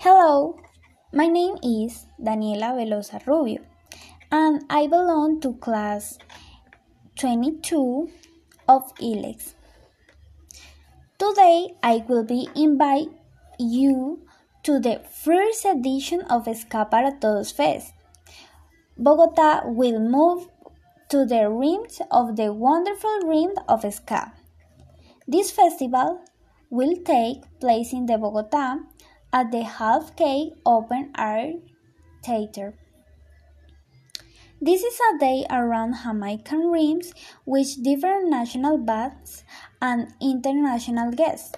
Hello, my name is Daniela Velosa Rubio, and I belong to class 22 of ILEX. Today, I will be invite you to the first edition of Ska para Todos Fest. Bogota will move to the rims of the wonderful rim of Ska. This festival will take place in the Bogota at the Half K Open Air Theater. This is a day around Jamaican rims with different national bands and international guests.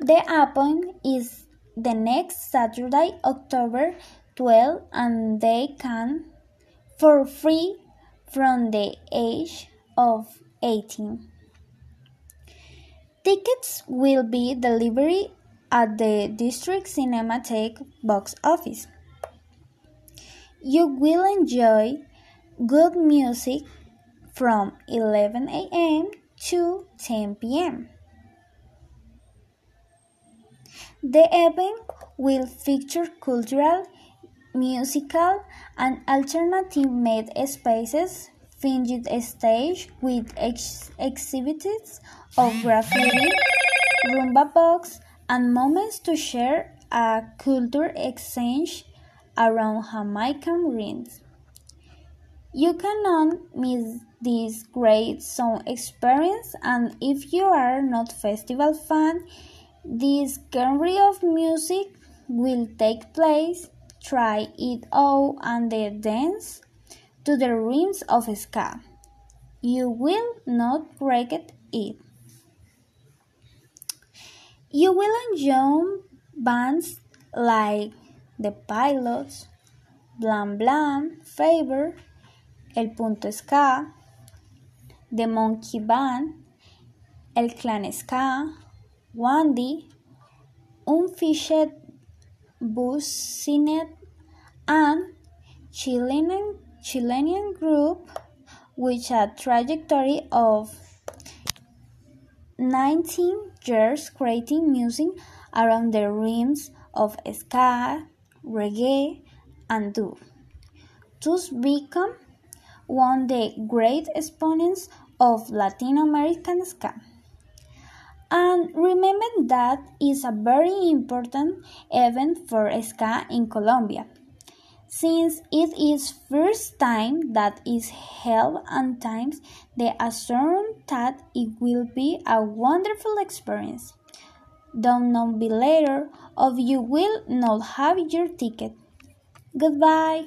The open is the next Saturday, October 12, and they can for free from the age of 18. Tickets will be delivered at the District Cinematheque box office. You will enjoy good music from 11 a.m. to 10 p.m. The event will feature cultural, musical, and alternative made spaces, finged stage with ex exhibits of graffiti, rumba box, and moments to share a culture exchange around Jamaican rims. You cannot miss this great song experience and if you are not festival fan, this genre of music will take place. Try it out and then dance to the rims of ska. You will not regret it. You will enjoy bands like The Pilots, Blam Blam, Favor, El Punto Ska, The Monkey Band, El Clan Ska, Wandy, Unfished Bussinet, and Chilean, Chilean group with a trajectory of 19 years creating music around the rims of ska, reggae, and dub. Thus become one of the great exponents of Latin American ska. And remember that is a very important event for ska in Colombia since it is first time that is held and times the assume that it will be a wonderful experience. Don't know be later or you will not have your ticket. Goodbye.